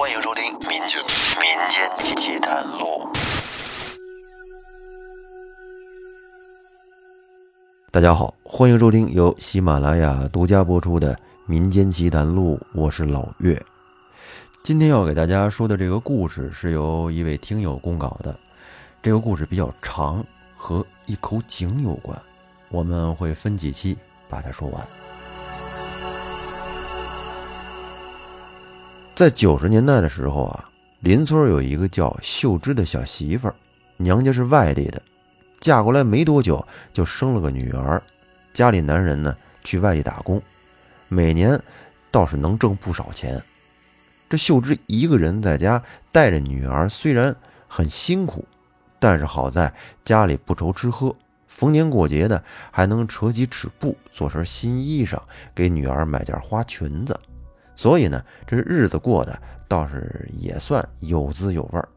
欢迎收听《民间民间奇谈录》。大家好，欢迎收听由喜马拉雅独家播出的《民间奇谈录》，我是老岳。今天要给大家说的这个故事是由一位听友公稿的，这个故事比较长，和一口井有关，我们会分几期把它说完。在九十年代的时候啊，邻村有一个叫秀芝的小媳妇儿，娘家是外地的，嫁过来没多久就生了个女儿，家里男人呢去外地打工，每年倒是能挣不少钱。这秀芝一个人在家带着女儿，虽然很辛苦，但是好在家里不愁吃喝，逢年过节的还能扯几尺布做身新衣裳，给女儿买件花裙子。所以呢，这日子过得倒是也算有滋有味儿。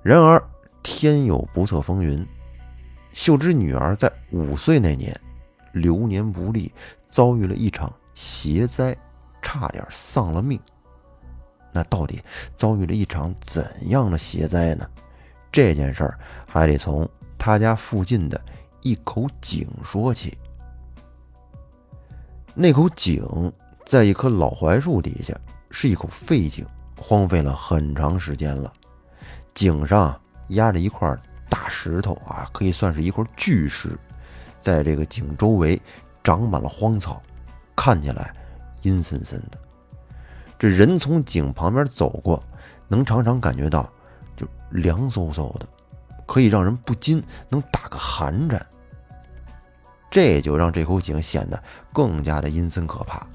然而天有不测风云，秀芝女儿在五岁那年流年不利，遭遇了一场邪灾，差点丧了命。那到底遭遇了一场怎样的邪灾呢？这件事儿还得从他家附近的一口井说起。那口井。在一棵老槐树底下，是一口废井，荒废了很长时间了。井上压着一块大石头啊，可以算是一块巨石。在这个井周围长满了荒草，看起来阴森森的。这人从井旁边走过，能常常感觉到就凉飕飕的，可以让人不禁能打个寒颤。这就让这口井显得更加的阴森可怕。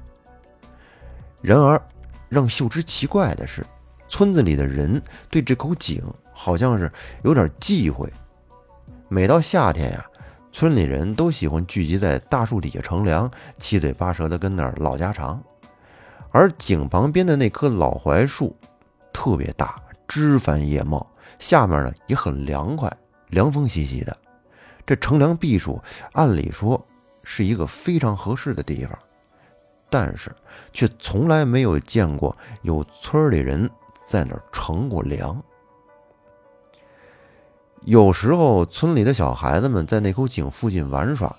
然而，让秀芝奇怪的是，村子里的人对这口井好像是有点忌讳。每到夏天呀，村里人都喜欢聚集在大树底下乘凉，七嘴八舌的跟那儿唠家常。而井旁边的那棵老槐树特别大，枝繁叶茂，下面呢也很凉快，凉风习习的。这乘凉避暑，按理说是一个非常合适的地方。但是，却从来没有见过有村里人在那儿乘过凉。有时候，村里的小孩子们在那口井附近玩耍，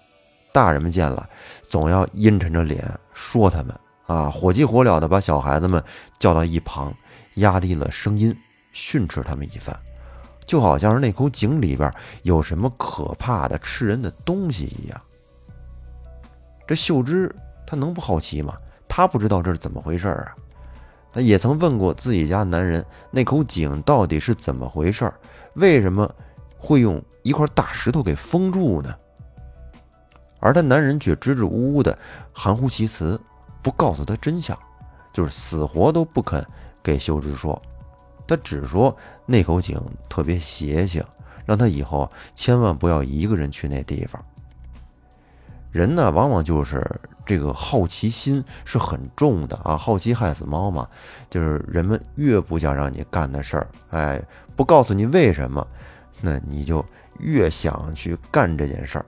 大人们见了，总要阴沉着脸说他们啊，火急火燎的把小孩子们叫到一旁，压低了声音训斥他们一番，就好像是那口井里边有什么可怕的、吃人的东西一样。这秀芝。他能不好奇吗？他不知道这是怎么回事啊！他也曾问过自己家男人，那口井到底是怎么回事？为什么会用一块大石头给封住呢？而他男人却支支吾吾的含糊其辞，不告诉他真相，就是死活都不肯给秀芝说。他只说那口井特别邪性，让他以后千万不要一个人去那地方。人呢，往往就是这个好奇心是很重的啊，好奇害死猫嘛。就是人们越不想让你干的事儿，哎，不告诉你为什么，那你就越想去干这件事儿。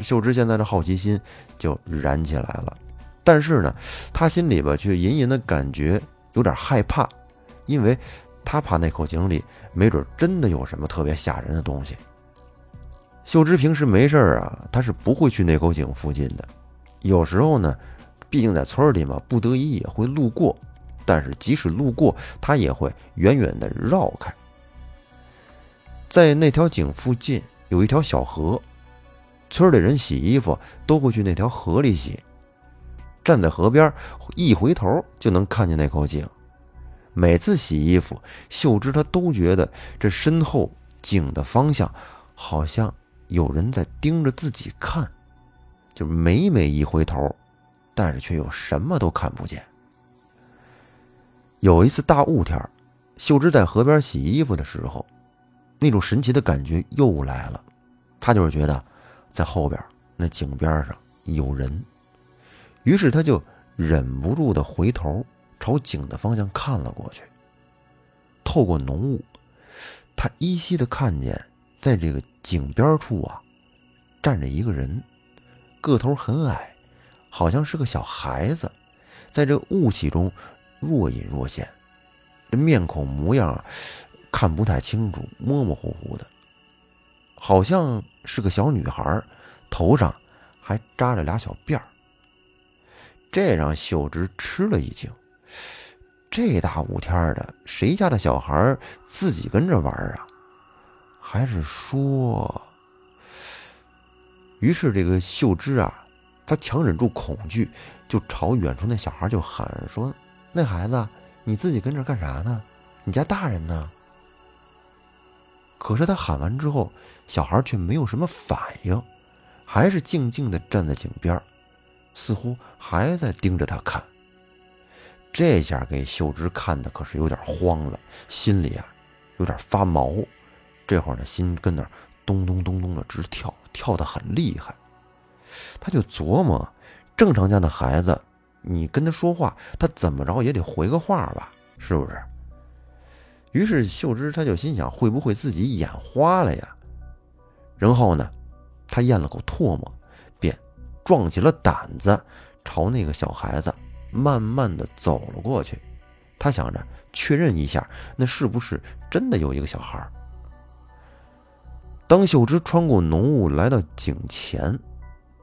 秀芝现在的好奇心就燃起来了，但是呢，他心里边却隐隐的感觉有点害怕，因为他怕那口井里没准真的有什么特别吓人的东西。秀芝平时没事儿啊，她是不会去那口井附近的。有时候呢，毕竟在村里嘛，不得已也会路过。但是即使路过，她也会远远的绕开。在那条井附近有一条小河，村里人洗衣服都会去那条河里洗。站在河边，一回头就能看见那口井。每次洗衣服，秀芝她都觉得这身后井的方向好像。有人在盯着自己看，就每每一回头，但是却又什么都看不见。有一次大雾天，秀芝在河边洗衣服的时候，那种神奇的感觉又来了。她就是觉得在后边那井边上有人，于是她就忍不住的回头朝井的方向看了过去。透过浓雾，她依稀的看见。在这个井边处啊，站着一个人，个头很矮，好像是个小孩子，在这雾气中若隐若现，这面孔模样看不太清楚，模模糊糊的，好像是个小女孩，头上还扎着俩小辫儿。这让秀芝吃了一惊，这大雾天的，谁家的小孩自己跟着玩啊？还是说……于是这个秀芝啊。她强忍住恐惧，就朝远处那小孩就喊说：“那孩子，你自己跟这干啥呢？你家大人呢？”可是他喊完之后，小孩却没有什么反应，还是静静的站在井边，似乎还在盯着他看。这下给秀芝看的可是有点慌了，心里啊有点发毛。这会儿呢，心跟那咚咚咚咚的直跳，跳得很厉害。他就琢磨，正常家的孩子，你跟他说话，他怎么着也得回个话吧，是不是？于是秀芝他就心想，会不会自己眼花了呀？然后呢，他咽了口唾沫，便壮起了胆子，朝那个小孩子慢慢的走了过去。他想着确认一下，那是不是真的有一个小孩？当秀芝穿过浓雾来到井前。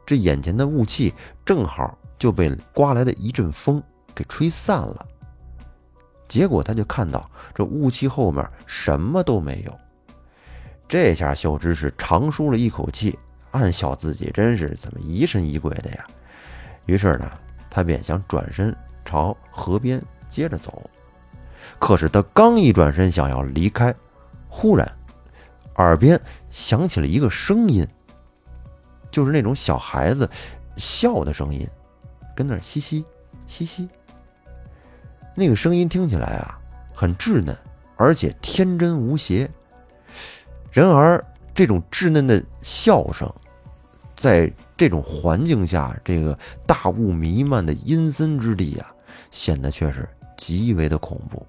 这眼前的雾气正好就被刮来的一阵风给吹散了，结果他就看到这雾气后面什么都没有。这下秀芝是长舒了一口气，暗笑自己真是怎么疑神疑鬼的呀。于是呢，他便想转身朝河边接着走，可是他刚一转身想要离开，忽然耳边响起了一个声音。就是那种小孩子笑的声音，跟那嘻嘻嘻嘻。那个声音听起来啊，很稚嫩，而且天真无邪。然而，这种稚嫩的笑声，在这种环境下，这个大雾弥漫的阴森之地啊，显得却是极为的恐怖。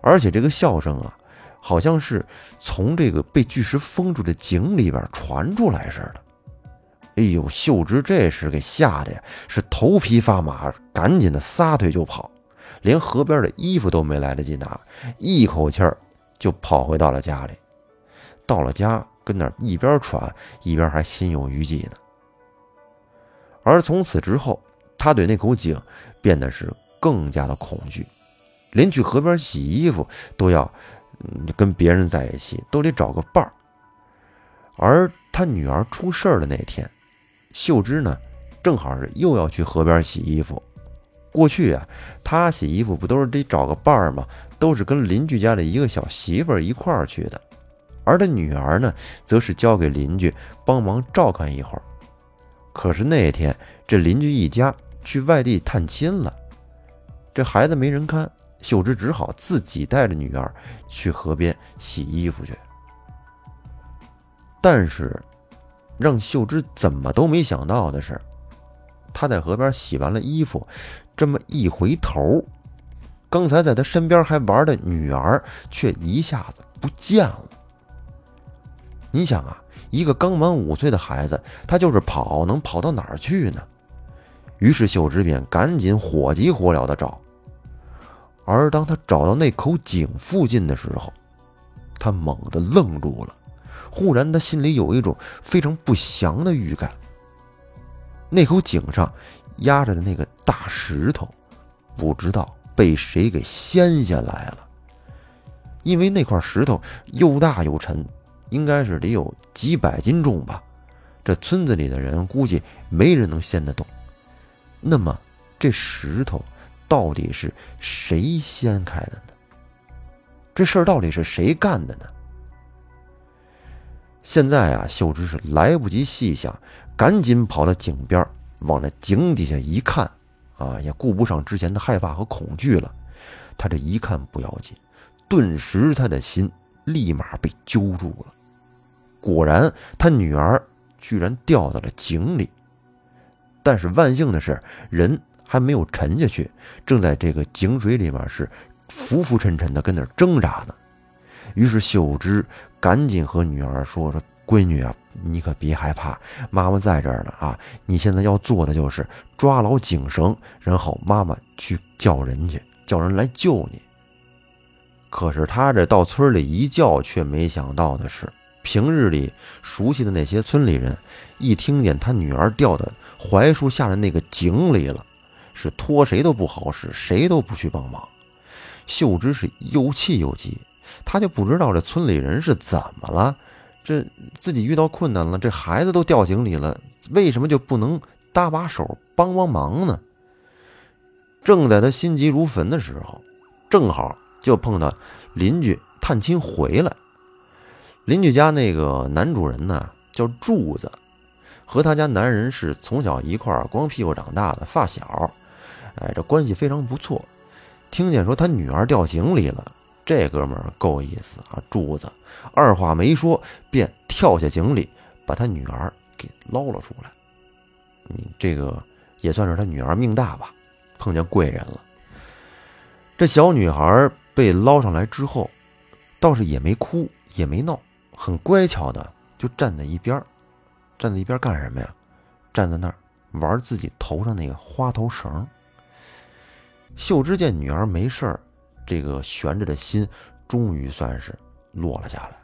而且，这个笑声啊，好像是从这个被巨石封住的井里边传出来似的。哎呦，秀芝这时给吓得呀，是头皮发麻，赶紧的撒腿就跑，连河边的衣服都没来得及拿，一口气儿就跑回到了家里。到了家，跟那一边喘一边还心有余悸呢。而从此之后，他对那口井变得是更加的恐惧，连去河边洗衣服都要跟别人在一起，都得找个伴儿。而他女儿出事儿的那天。秀芝呢，正好是又要去河边洗衣服。过去啊，她洗衣服不都是得找个伴儿吗？都是跟邻居家的一个小媳妇儿一块儿去的。而她女儿呢，则是交给邻居帮忙照看一会儿。可是那天，这邻居一家去外地探亲了，这孩子没人看，秀芝只好自己带着女儿去河边洗衣服去。但是。让秀芝怎么都没想到的是，她在河边洗完了衣服，这么一回头，刚才在她身边还玩的女儿却一下子不见了。你想啊，一个刚满五岁的孩子，他就是跑，能跑到哪儿去呢？于是秀芝便赶紧火急火燎的找。而当他找到那口井附近的时候，他猛地愣住了。忽然，他心里有一种非常不祥的预感。那口井上压着的那个大石头，不知道被谁给掀下来了。因为那块石头又大又沉，应该是得有几百斤重吧。这村子里的人估计没人能掀得动。那么，这石头到底是谁掀开的呢？这事儿到底是谁干的呢？现在啊，秀芝是来不及细想，赶紧跑到井边，往那井底下一看，啊，也顾不上之前的害怕和恐惧了。他这一看不要紧，顿时他的心立马被揪住了。果然，他女儿居然掉到了井里。但是万幸的是，人还没有沉下去，正在这个井水里面是浮浮沉沉的，跟那挣扎呢。于是秀芝赶紧和女儿说：“说闺女啊，你可别害怕，妈妈在这儿呢啊！你现在要做的就是抓牢井绳，然后妈妈去叫人去，叫人来救你。可是他这到村里一叫，却没想到的是，平日里熟悉的那些村里人，一听见他女儿掉到槐树下的那个井里了，是拖谁都不好使，谁都不去帮忙。秀芝是又气又急，他就不知道这村里人是怎么了。这自己遇到困难了，这孩子都掉井里了，为什么就不能搭把手帮帮忙呢？正在他心急如焚的时候，正好就碰到邻居探亲回来。邻居家那个男主人呢，叫柱子，和他家男人是从小一块光屁股长大的发小，哎，这关系非常不错。听见说他女儿掉井里了。这哥们儿够意思啊！柱子二话没说，便跳下井里，把他女儿给捞了出来。嗯，这个也算是他女儿命大吧，碰见贵人了。这小女孩被捞上来之后，倒是也没哭也没闹，很乖巧的就站在一边站在一边干什么呀？站在那儿玩自己头上那个花头绳。秀芝见女儿没事儿。这个悬着的心终于算是落了下来，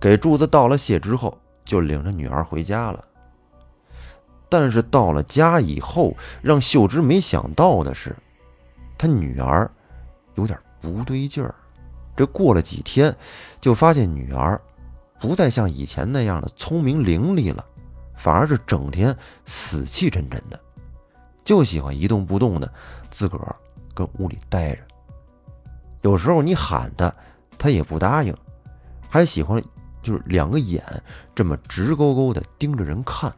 给柱子道了谢之后，就领着女儿回家了。但是到了家以后，让秀芝没想到的是，他女儿有点不对劲儿。这过了几天，就发现女儿不再像以前那样的聪明伶俐了，反而是整天死气沉沉的，就喜欢一动不动的自个儿跟屋里待着。有时候你喊他，他也不答应，还喜欢就是两个眼这么直勾勾的盯着人看。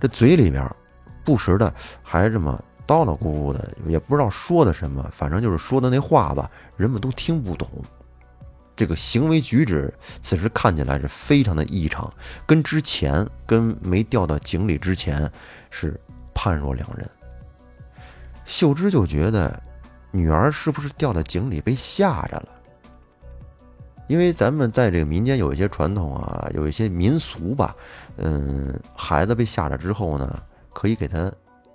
这嘴里面不时的还这么叨叨咕咕的，也不知道说的什么，反正就是说的那话吧，人们都听不懂。这个行为举止此时看起来是非常的异常，跟之前跟没掉到井里之前是判若两人。秀芝就觉得。女儿是不是掉到井里被吓着了？因为咱们在这个民间有一些传统啊，有一些民俗吧。嗯，孩子被吓着之后呢，可以给他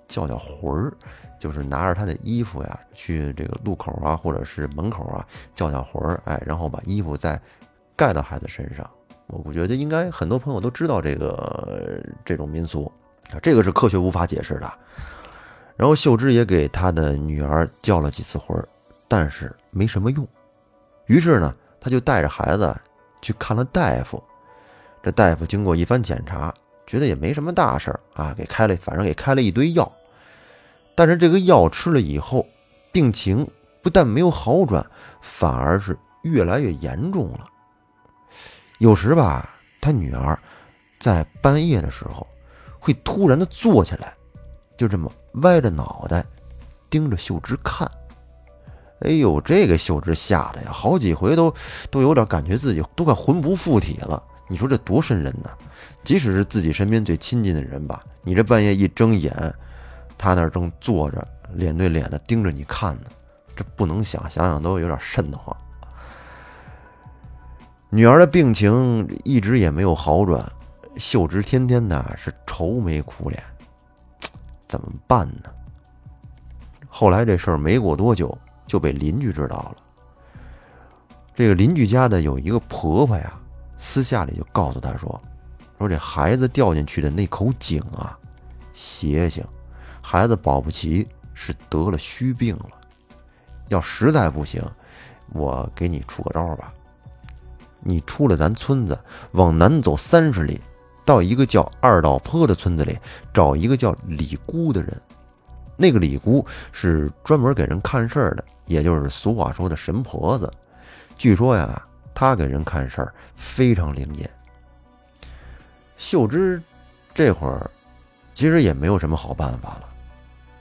叫叫魂儿，就是拿着他的衣服呀，去这个路口啊，或者是门口啊叫叫魂儿，哎，然后把衣服再盖到孩子身上。我觉得应该很多朋友都知道这个这种民俗，这个是科学无法解释的。然后秀芝也给他的女儿叫了几次魂儿，但是没什么用。于是呢，他就带着孩子去看了大夫。这大夫经过一番检查，觉得也没什么大事儿啊，给开了，反正给开了一堆药。但是这个药吃了以后，病情不但没有好转，反而是越来越严重了。有时吧，他女儿在半夜的时候会突然的坐起来。就这么歪着脑袋盯着秀芝看，哎呦，这个秀芝吓得呀，好几回都都有点感觉自己都快魂不附体了。你说这多瘆人呢？即使是自己身边最亲近的人吧，你这半夜一睁眼，他那儿正坐着，脸对脸的盯着你看呢，这不能想，想想都有点瘆得慌。女儿的病情一直也没有好转，秀芝天天的是愁眉苦脸。怎么办呢？后来这事儿没过多久就被邻居知道了。这个邻居家的有一个婆婆呀，私下里就告诉他说：“说这孩子掉进去的那口井啊，邪性，孩子保不齐是得了虚病了。要实在不行，我给你出个招吧。你出了咱村子，往南走三十里。”到一个叫二道坡的村子里，找一个叫李姑的人。那个李姑是专门给人看事儿的，也就是俗话说的神婆子。据说呀，她给人看事儿非常灵验。秀芝这会儿其实也没有什么好办法了，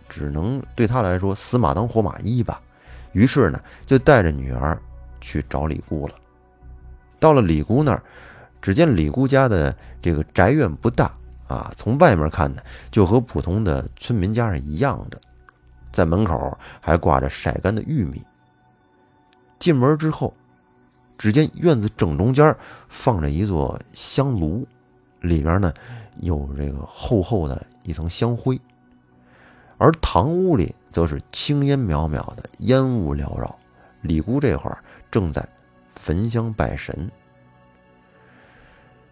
只能对她来说死马当活马医吧。于是呢，就带着女儿去找李姑了。到了李姑那儿。只见李姑家的这个宅院不大啊，从外面看呢，就和普通的村民家是一样的，在门口还挂着晒干的玉米。进门之后，只见院子正中间放着一座香炉，里边呢有这个厚厚的一层香灰，而堂屋里则是青烟渺渺的，烟雾缭绕。李姑这会儿正在焚香拜神。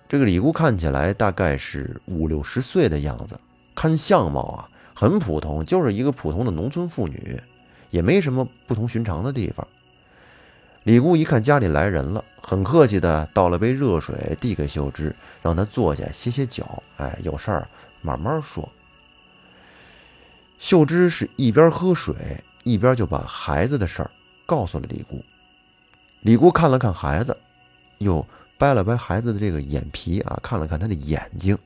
这个李姑看起来大概是五六十岁的样子，看相貌啊很普通，就是一个普通的农村妇女，也没什么不同寻常的地方。李姑一看家里来人了，很客气的倒了杯热水递给秀芝，让她坐下歇歇脚。哎，有事儿慢慢说。秀芝是一边喝水一边就把孩子的事儿告诉了李姑。李姑看了看孩子，又。掰了掰孩子的这个眼皮啊，看了看他的眼睛，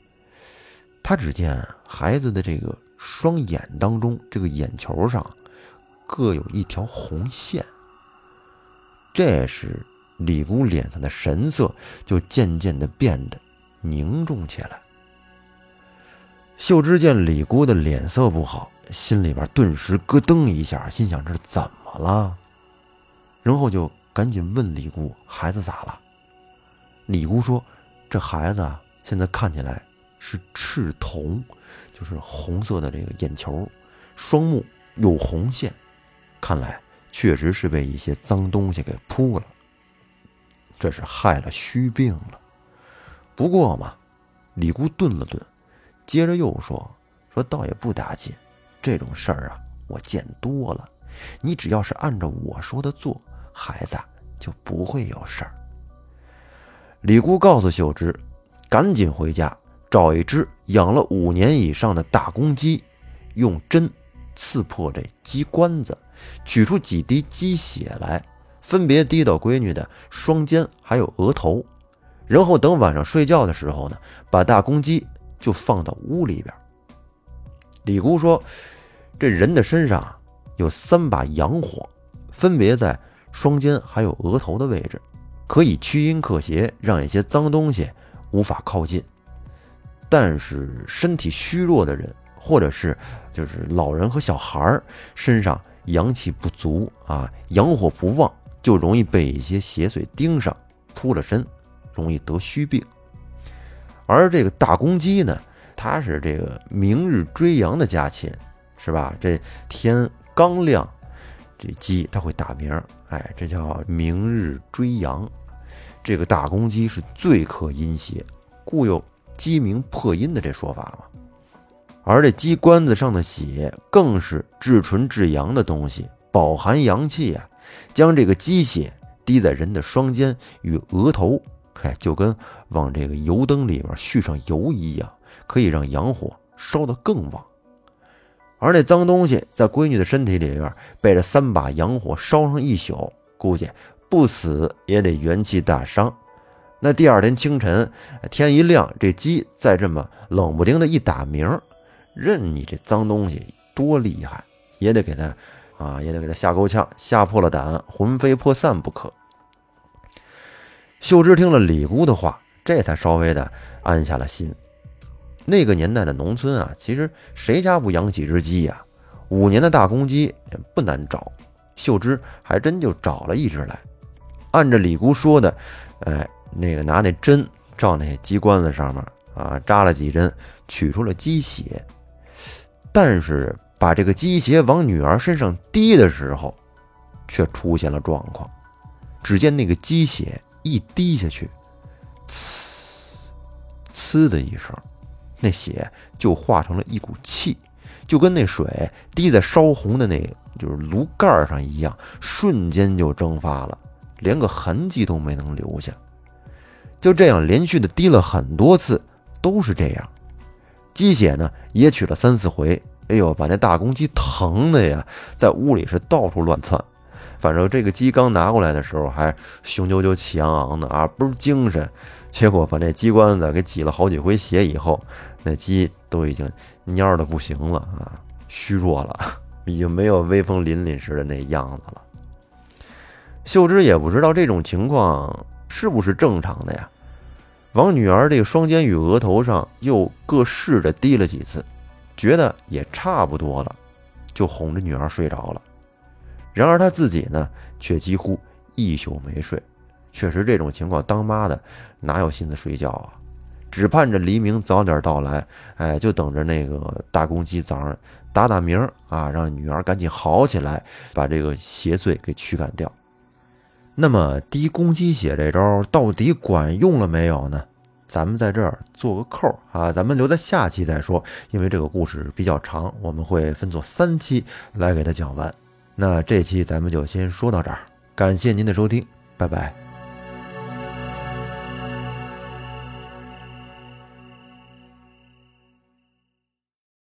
他只见孩子的这个双眼当中，这个眼球上各有一条红线。这时，李姑脸上的神色就渐渐的变得凝重起来。秀芝见李姑的脸色不好，心里边顿时咯噔一下，心想这是怎么了？然后就赶紧问李姑：“孩子咋了？”李姑说：“这孩子啊现在看起来是赤瞳，就是红色的这个眼球，双目有红线，看来确实是被一些脏东西给扑了，这是害了虚病了。不过嘛，李姑顿了顿，接着又说：说倒也不打紧，这种事儿啊，我见多了。你只要是按照我说的做，孩子就不会有事儿。”李姑告诉秀芝：“赶紧回家找一只养了五年以上的大公鸡，用针刺破这鸡冠子，取出几滴鸡血来，分别滴到闺女的双肩还有额头。然后等晚上睡觉的时候呢，把大公鸡就放到屋里边。”李姑说：“这人的身上有三把阳火，分别在双肩还有额头的位置。”可以驱阴克邪，让一些脏东西无法靠近。但是身体虚弱的人，或者是就是老人和小孩儿身上阳气不足啊，阳火不旺，就容易被一些邪祟盯上，扑了身，容易得虚病。而这个大公鸡呢，它是这个明日追阳的家禽，是吧？这天刚亮，这鸡它会打鸣，哎，这叫明日追阳。这个大公鸡是最克阴邪，故有鸡鸣破阴的这说法嘛。而这鸡冠子上的血更是至纯至阳的东西，饱含阳气啊。将这个鸡血滴在人的双肩与额头，哎，就跟往这个油灯里面续上油一样，可以让阳火烧得更旺。而那脏东西在闺女的身体里边被这三把阳火烧上一宿，估计。不死也得元气大伤。那第二天清晨，天一亮，这鸡再这么冷不丁的一打鸣，任你这脏东西多厉害，也得给他啊，也得给他吓够呛，吓破了胆，魂飞魄散不可。秀芝听了李姑的话，这才稍微的安下了心。那个年代的农村啊，其实谁家不养几只鸡呀？五年的大公鸡也不难找，秀芝还真就找了一只来。按照李姑说的，哎，那个拿那针照那鸡冠子上面啊扎了几针，取出了鸡血。但是把这个鸡血往女儿身上滴的时候，却出现了状况。只见那个鸡血一滴下去，呲呲的一声，那血就化成了一股气，就跟那水滴在烧红的那就是炉盖上一样，瞬间就蒸发了。连个痕迹都没能留下，就这样连续的滴了很多次，都是这样。鸡血呢也取了三四回，哎呦，把那大公鸡疼的呀，在屋里是到处乱窜。反正这个鸡刚拿过来的时候还雄赳赳气昂昂的啊，倍儿精神。结果把那鸡冠子给挤了好几回血以后，那鸡都已经蔫的不行了啊，虚弱了，已经没有威风凛凛时的那样子了。秀芝也不知道这种情况是不是正常的呀，往女儿这个双肩与额头上又各试着滴了几次，觉得也差不多了，就哄着女儿睡着了。然而她自己呢，却几乎一宿没睡，确实这种情况，当妈的哪有心思睡觉啊？只盼着黎明早点到来，哎，就等着那个大公鸡早上打打鸣啊，让女儿赶紧好起来，把这个邪祟给驱赶掉。那么滴公鸡血这招到底管用了没有呢？咱们在这儿做个扣啊，咱们留在下期再说，因为这个故事比较长，我们会分作三期来给它讲完。那这期咱们就先说到这儿，感谢您的收听，拜拜。